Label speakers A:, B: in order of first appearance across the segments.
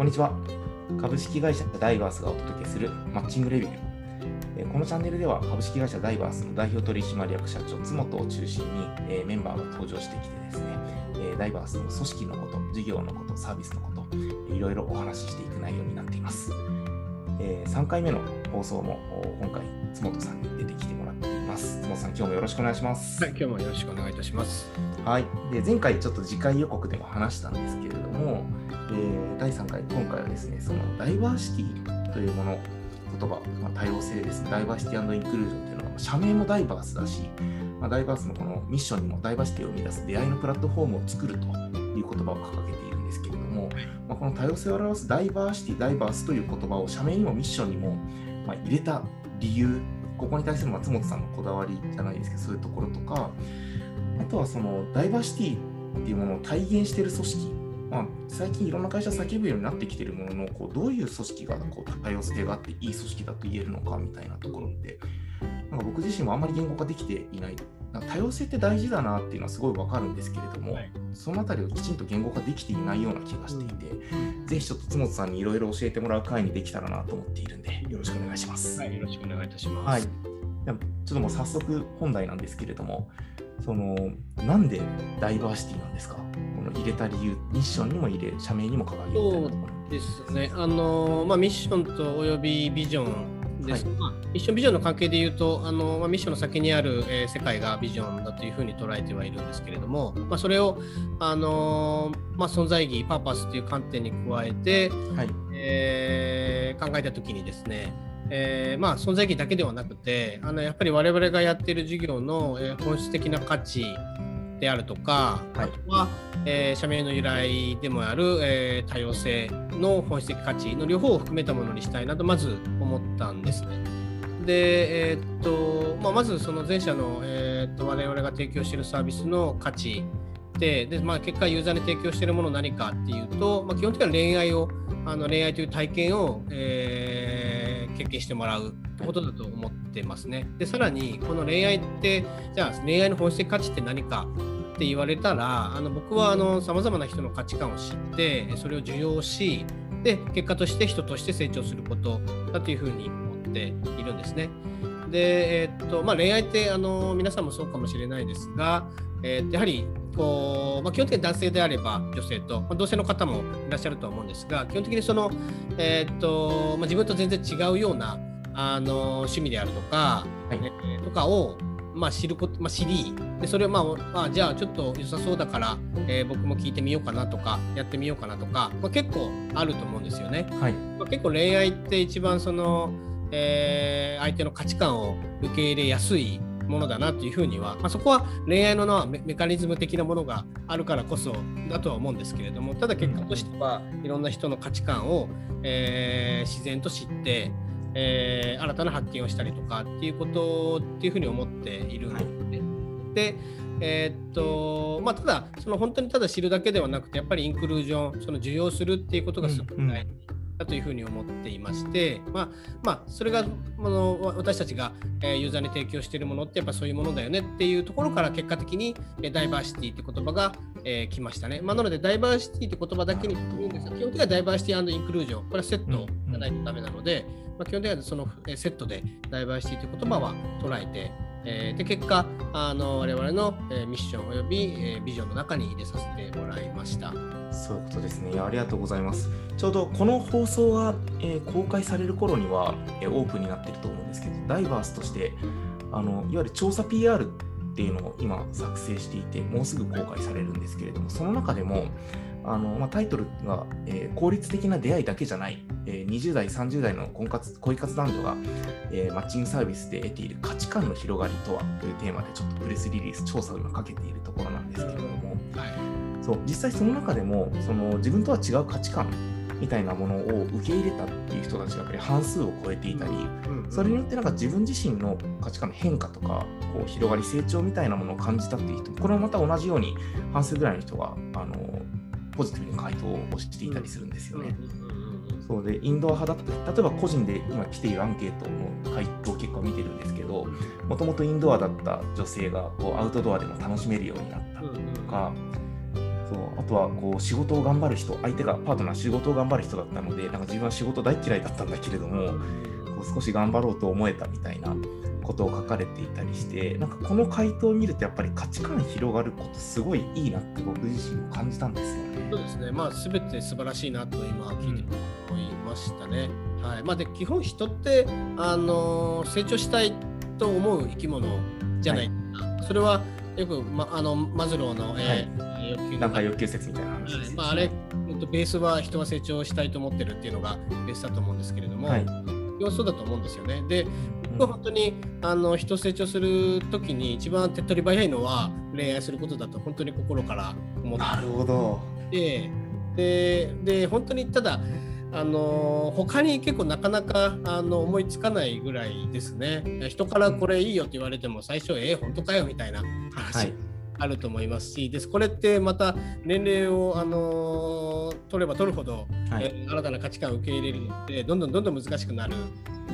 A: こんにちは。株式会社ダイバースがお届けするマッチングレビュー。えーこのチャンネルでは株式会社ダイバースの代表取締役社長、津本を中心に、えーメンバーが登場してきてですね、えーダイバースの組織のこと、事業のこと、サービスのこと、えーいろいろお話ししていく内容になっています。え3回目の放送もお今回、津本さんに出てきてもらっています。津本さん、今日もよろしくお願いします。
B: はい、今日もよろしくお願いいたします。
A: はい、で前回ちょっと次回予告でも話したんですけれども、え第3回、今回はですね、そのダイバーシティというもの、言葉、まあ、多様性ですね、ダイバーシティインクルージョンというのが、社名もダイバースだし、まあ、ダイバースのこのミッションにもダイバーシティを生み出す出会いのプラットフォームを作るという言葉を掲げているんですけれども、まあ、この多様性を表すダイバーシティ、ダイバースという言葉を社名にもミッションにも、ま、入れた理由、ここに対する松本さんのこだわりじゃないですけど、そういうところとか、あとはそのダイバーシティっていうものを体現している組織、まあ、最近いろんな会社叫ぶようになってきているもののこうどういう組織がこう多様性があっていい組織だと言えるのかみたいなところってなんか僕自身もあんまり言語化できていない多様性って大事だなっていうのはすごいわかるんですけれども、
B: はい
A: そのあたりをきちんと言語化できていないような気がしていて、ぜひちょっと津本さんにいろいろ教えてもらう会にできたらなと思っているんでよろしくお願いします。
B: はい、よろしくお願いいたします。
A: はい。ではちょっともう早速本題なんですけれども、そのなんでダイバーシティなんですか？この入れた理由、ミッションにも入れ、社名にも掲げるみたいなところ。
B: ですね。あのまあミッションとおよびビジョンです。
A: はい
B: まあミッションビジョンの関係で言うと、あのまあミッションの先にある、えー世界がビジョンだというふうに捉えてはいるんですけれども、まあそれをあのまあ存在意義、パーパスという観点に加えて、
A: はい。
B: えー考えたときにですね、えーまあ、存在意義だけではなくてあのやっぱり我々がやっている事業の、えー本質的な価値であるとか、
A: はい
B: あとは、えー社名の由来でもある、えー多様性の本質的価値の両方を含めたものにしたいなとまず思ったんですね。で、えーっとまあ、まずその前者の、えーっと我々が提供しているサービスの価値でで、まあ、結果ユーザーに提供しているもの何かっていうと、まあ、基本的には恋愛をあの恋愛という体験を、えー経験してもらうってことだと思ってますね。でさらにこの恋愛ってじゃあ恋愛の本質的価値って何かって言われたらあの僕はさまざまな人の価値観を知ってそれを受容しで結果として人として成長することだというふうに思っているんですね。で、えーっとまあ、恋愛ってあの皆さんもそうかもしれないですが、えーやはりこう、まあ、基本的に男性であれば女性と、まあ、同性の方もいらっしゃるとは思うんですが基本的にその、えーっとまあ、自分と全然違うようなあの趣味であるとか、
A: はい
B: えーとかを、まあ、知ること、まあ、知りでそれを、まあまあ、じゃあちょっと良さそうだから、えー僕も聞いてみようかなとかやってみようかなとか、まあ、結構あると思うんですよね。
A: はい。
B: まあ、結構恋愛って一番その、えー相手の価値観を受け入れやすいものだなというふうには、まあ、そこは恋愛ののメメカニズム的なものがあるからこそだとは思うんですけれどもただ結果としてはいろんな人の価値観を、えー自然と知って、えー新たな発見をしたりとかっていうことっていうふうに思っているんですね。でえーっとまあ、ただその本当にただ知るだけではなくてやっぱりインクルージョンその受容するっていうことがすごく
A: うんうん
B: 大事だというふうに思っていまして、まあまあ、それがあのわ私たちがえーユーザーに提供しているものってやっぱそういうものだよねっていうところから結果的にえーダイバーシティって言葉が、えー来ましたね。まあ、なのでダイバーシティって言葉だけに言うんですが基本的にはダイバーシティインクルージョンこれはセットじゃないとダメなので、まあ、基本的にはそのえーセットでダイバーシティという言葉は捉えてえーで結果あの我々の、えーミッションおよび、えービジョンの中に入れさせてもらいました。
A: そういうことですね。ありがとうございます。ちょうどこの放送が、えー公開される頃には、えーオープンになっていると思うんですけど、ダイバースとして、あのいわゆる調査 PR っていうのを今作成していて、もうすぐ公開されるんですけれども、その中でも、あのまあ、タイトルが、えー効率的な出会いだけじゃない、えー20代、30代の婚活恋活男女が、えーマッチングサービスで得ている価値観の広がりとはというテーマでちょっとプレスリリース調査を今かけているところなんですけれども、
B: はい。
A: そう実際その中でもその自分とは違う価値観みたいなものを受け入れたっていう人たちがやっぱり半数を超えていたりそれによってなんか自分自身の価値観の変化とかこう広がり成長みたいなものを感じたっていう人もこれもまた同じように半数ぐらいの人があのポジティブに回答をしていたりするんですよね。そうでインドア派だった例えば個人で今来ているアンケートの回答結果を見てるんですけどもともとインドアだった女性がこうアウトドアでも楽しめるようになったとか、そうあとはこう仕事を頑張る人相手がパートナー仕事を頑張る人だったのでなんか自分は仕事大嫌いだったんだけれどもこう少し頑張ろうと思えたみたいなことを書かれていたりしてなんかこの回答を見るとやっぱり価値観広がることすごいいいなって僕自身も感じたんですよね。
B: そうですねまあ全て素晴らしいなと今聞いて思いましたね。うん、はいまあ、で基本人ってあの成長したいと思う生き物じゃない。はい、それはよく、ま、あのマズローの、えー、
A: はい、欲求なんか欲求説みたいな話です、
B: ね、まあ、あれ、えっと、ベースは人は成長したいと思ってるっていうのがベースだと思うんですけれども、はい、要素だと思うんですよね。で、僕は本当にあの人成長するときに一番手っ取り早いのは恋愛することだと本当に心から思って。
A: なるほど。
B: ででで本当にただあの他に結構なかなかあの思いつかないぐらいですね。人からこれいいよって言われても最初えー、本当かよみたいな話、はい、あると思いますしですこれってまた年齢を、あの取れば取るほど、はい、えー、新たな価値観を受け入れるのでどんどんどんどん難しくなる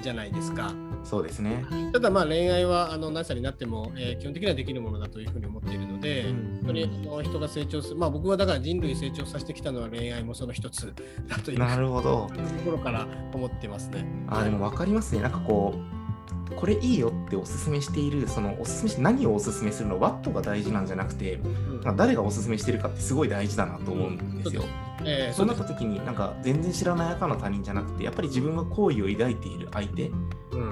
B: じゃないですか。
A: そうですね
B: ただまあ恋愛はあの何歳になっても、えー、基本的にはできるものだというふうに思っているので、うん、本当にあの人が成長する、まあ、僕はだから人類成長させてきたのは恋愛もその一つだという
A: なるほど
B: ところから思ってますね。
A: あでも分かりますねなんかこうこれいいよっておすすめしているそのおすすめし何をおすすめするの？ワットが大事なんじゃなくて、うん、誰がおすすめしてるかってすごい大事だなと思うんですよ。えー、そうなった時になんか全然知らない赤の他人じゃなくてやっぱり自分が好意を抱いている相手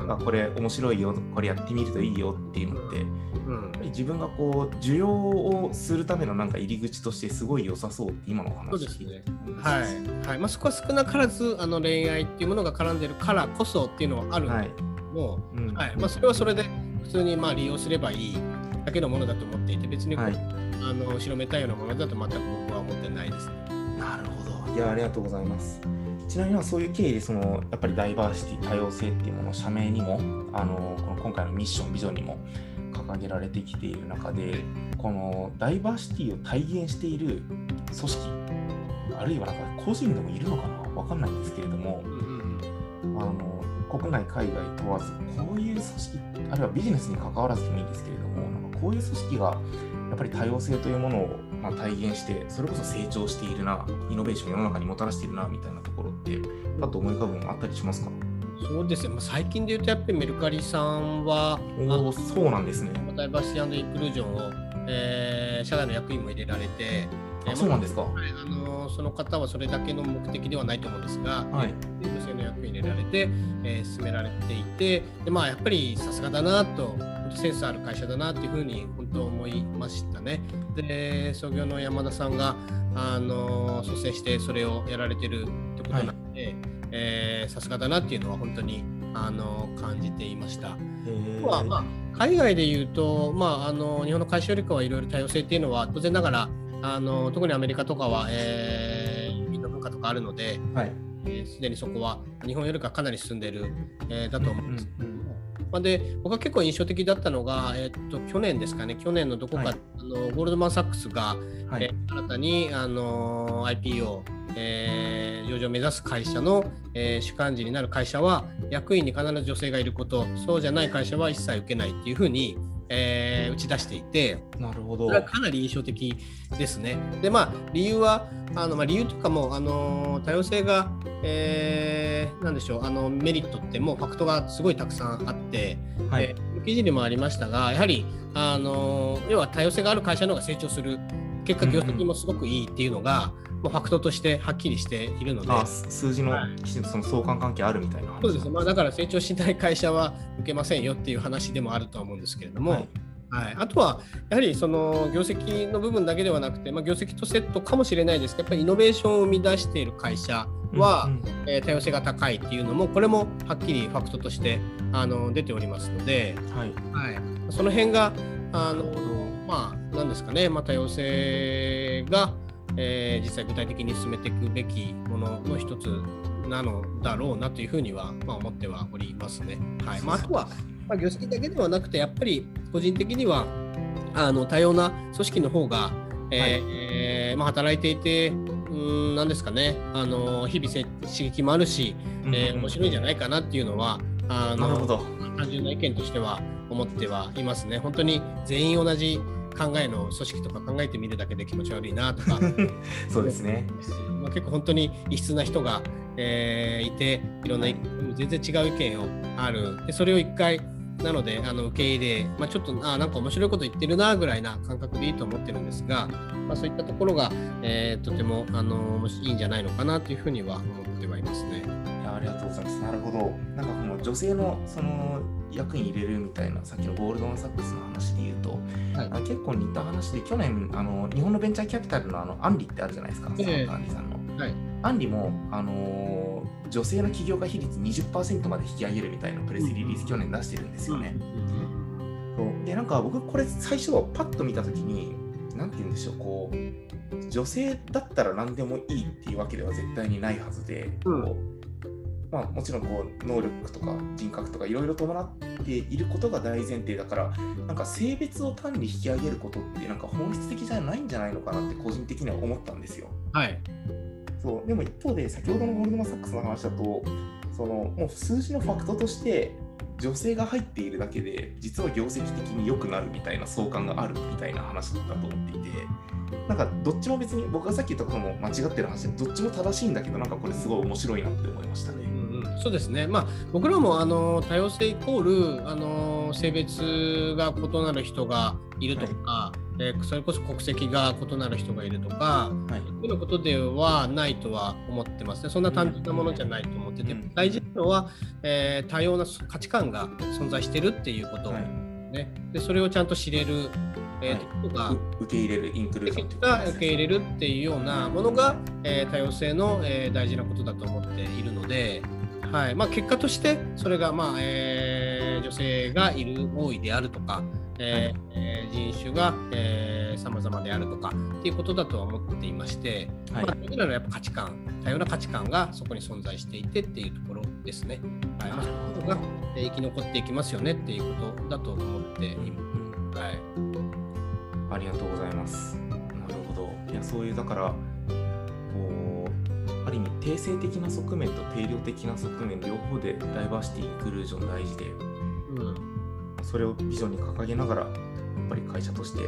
A: がこれ面白いよこれやってみるといいよっていうのって、うん、やっぱり自分がこう需要をするためのなんか入り口としてすごい良さそうって今の話そうですね。
B: はい、はい。まあ、そこは少なからずあの恋愛っていうものが絡んでるからこそっていうのはあるんで。すけども、はいうんはいまあ、それはそれで普通にまあ利用すればいいだけのものだと思っていて別に、はい、あの後ろめたいようなものだと全く僕は思ってないですね。
A: なるほど。いや、ありがとうございます。ちなみにそういう経緯でそのやっぱりダイバーシティ多様性っていうものを社名にもあのこの今回のミッションビジョンにも掲げられてきている中でこのダイバーシティを体現している組織あるいはなんか個人でもいるのかな分かんないんですけれども、あの国内海外問わずこういう組織あるいはビジネスに関わらずでもいいんですけれどもなんかこういう組織がやっぱり多様性というものをま体現してそれこそ成長しているなイノベーションを世の中にもたらしているなみたいなところってパッと思い浮かぶのあったりしますか？
B: そうですね、最近で言うとやっぱりメルカリさんは
A: おそうなんですね。
B: ダイバーシティインクルージョンを、えー、社外の役員も入れられて
A: あそうなんですか、
B: はい、あのその方はそれだけの目的ではないと思うんですが、はい、女性の役員入れられて、えー、進められていてで、まあ、やっぱりさすがだなとセンスある会社だなっていうふうに本当思いましたね。で創業の山田さんがあの率先してそれをやられてるってことなので、はい、さすがだなっていうのは本当にあの感じていました。はまあ、海外でいうと、まあ、あの日本の会社よりかはいろいろ多様性っていうのは当然ながらあの特にアメリカとかは、えー、移民の文化とかあるので、はい。す、えー、で、にそこは日本よりかかなり進んでる、えー、だと思うんです。うんうんまあ、で僕は結構印象的だったのが、えー、っと去年ですかね、去年のどこか、はい、あのゴールドマン・サックスが、はい、えー、新たにあの IPO、えー、上場を目指す会社の、えー、主幹事になる会社は役員に必ず女性がいること、そうじゃない会社は一切受けないっていうふうに、えー、打ち出していて、
A: なるほど。
B: それはかなり印象的ですね。で、まあ、理由は、あのまあ、理由とかも、あの多様性が、えー、なんでしょうあの、メリットってもうファクトがすごいたくさんあって、はい、えー、記事にもありましたが、やはり、あの要は多様性がある会社の方が成長する、結果、業績もすごくいいっていうのが、うんファクトとしてはっきりしているので、
A: 数字のきちんとその相関関係あるみたいな、
B: そうです。ね、まあ、だから成長しない会社は受けませんよっていう話でもあるとは思うんですけれども、はい、はい、あとはやはりその業績の部分だけではなくて、まあ、業績とセットかもしれないですけど、やっぱりイノベーションを生み出している会社は、うんうん、えー、多様性が高いっていうのも、これもはっきりファクトとしてあの出ておりますので、はい。はい、その辺が、あのまあ、なんですかね、まあ、多様性が、えー、実際具体的に進めていくべきものの一つなのだろうなというふうには、まあ、思ってはおりますね。はい。まあ、あとは、まあ、業績だけではなくて、やっぱり個人的にはあの多様な組織の方が、えー、はい。えー、まあ、働いていて、うんなんですかね、あの日々刺激もあるし、えー、面白いんじゃないかなっていうのは、あの単純な意見としては思ってはいますね。本当に全員同じ考えの組織とか考えてみるだけで気持ち悪いなとか
A: そうですね、
B: まあ、結構本当に異質な人が、えー、いていろんな全然違う意見をあるでそれを一回なのであの受け入れ、まあ、ちょっとあなんか面白いこと言ってるなぐらいな感覚でいいと思ってるんですが、まあ、そういったところが、えー、とてもあのいいんじゃないのかなというふうには思ってはいますね。
A: いやありがとうございます。なるほど。なんかこの女性のその役に入れるみたいなさっきのゴールドマン・サックスの話で言うと、はい、あ結構似た話で去年あの日本のベンチャーキャピタルのあのアンリってあるじゃないですか、えー、アンリさんの。はい、アンリも、あのー、女性の起業家比率20%まで引き上げるみたいなプレスリリース去年出してるんですよね。そう。でなんか僕これ最初パッと見た時に何て言うんでしょうこう女性だったら何でもいいっていうわけでは絶対にないはずで、うん、まあ、もちろんこう能力とか人格とかいろいろ伴っていることが大前提だからなんか性別を単に引き上げることってなんか本質的じゃないんじゃないのかなって個人的には思ったんですよ。
B: はい、
A: そうでも一方で先ほどのゴールドマン・サックスの話だとそのもう数字のファクトとして女性が入っているだけで実は業績的に良くなるみたいな相関があるみたいな話だと思っていてなんかどっちも別に僕がさっき言ったことも間違ってる話でどっちも正しいんだけどなんかこれすごい面白いなって思いましたね。
B: そうですね、まあ、僕らもあの多様性イコールあの性別が異なる人がいるとか、はい、えー、それこそ国籍が異なる人がいるとか、はい、そういうことではないとは思ってますね、そんな単純なものじゃないと思ってて、うん、大事なのは、えー、多様な価値観が存在してるっていうこと、ね、はい、でそれをちゃんと知れる。え
A: ーとか受け入れるインクルー
B: ジョンが受け入れるっていうようなものが、えー、多様性の、えー、大事なことだと思っているので、はいまあ、結果としてそれが、まあえー、女性がいる多いであるとか、えー、人種がさまざまであるとかっていうことだとは思っていまして、はい、まあ、僕らのやっぱ価値観多様な価値観がそこに存在していてっていうところですね。はいまあ、そういうことが生き残っていきますよねっていうことだと思っています。はい、
A: ありがとうございます。なるほど。いやそういうだからある意味定性的な側面と定量的な側面両方でダイバーシティインクルージョン大事で、うん、それをビジョンに掲げながらやっぱり会社として、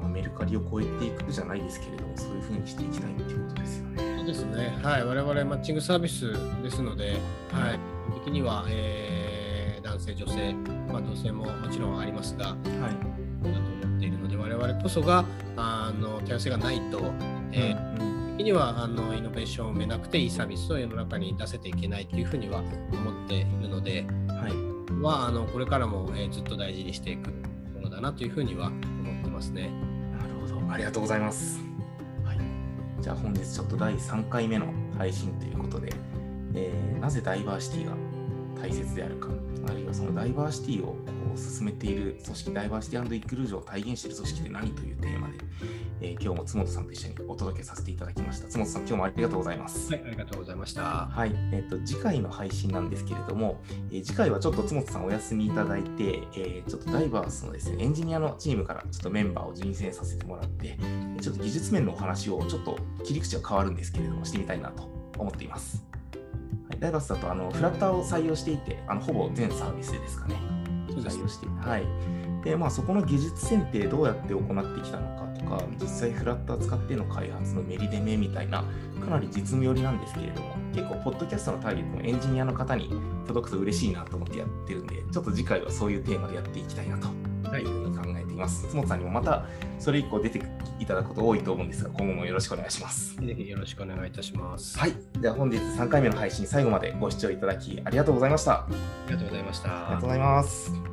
A: まあ、メルカリを超えていくじゃないですけれどもそういうふうにしていきたいっていうことですよね。
B: そうですね。はい、我々マッチングサービスですので、はい、的には、えー、男性、女性、まあ、同性ももちろんありますが、はい、だと思っているので、我々こそがあの多様性がないと、えー、うん的にはあのイノベーションを埋めなくていいサービスを世の中に出せていけないというふうには思っているので、はい、はあのこれからも、えー、ずっと大事にしていくものだなというふうには思ってますね。
A: なるほど、ありがとうございます。はい、じゃあ本日ちょっと第3回目の配信ということで、えー、なぜダイバーシティが大切であるか、あるいはそのダイバーシティを進めている組織、ダイバーシティインクルージョンを体現している組織って何というテーマで、えー、今日も津本さんと一緒にお届けさせていただきました。津本さん、今日もありがとうございます。
B: はい、ありがとうございました。
A: はい、えっ、ー、と次回の配信なんですけれども、えー、次回はちょっと津本さんお休みいただいて、えー、ちょっとダイバースのですねエンジニアのチームからちょっとメンバーを人選させてもらって、ちょっと技術面のお話をちょっと切り口は変わるんですけれどもしてみたいなと思っています。はい、ダイバースだとあのフラッターを採用していて、あのほぼ全サービスですかね。採用していて、はい。で、まあ、そこの技術選定どうやって行ってきたのかとか、実際フラッター使っての開発のメリデメみたいな、かなり実務寄りなんですけれども、結構、ポッドキャストのターゲットもエンジニアの方に届くと嬉しいなと思ってやってるんで、ちょっと次回はそういうテーマでやっていきたいなというふうに考えます。津本さんにもまたそれ以降出ていただくこと多いと思うんですが、今後もよろしくお願いします。
B: ぜひよろしくお願いいたします。
A: はい。では本日3回目の配信、最後までご視聴いただきありがとうございました。あ
B: りがとうございました。
A: ありがとうございます。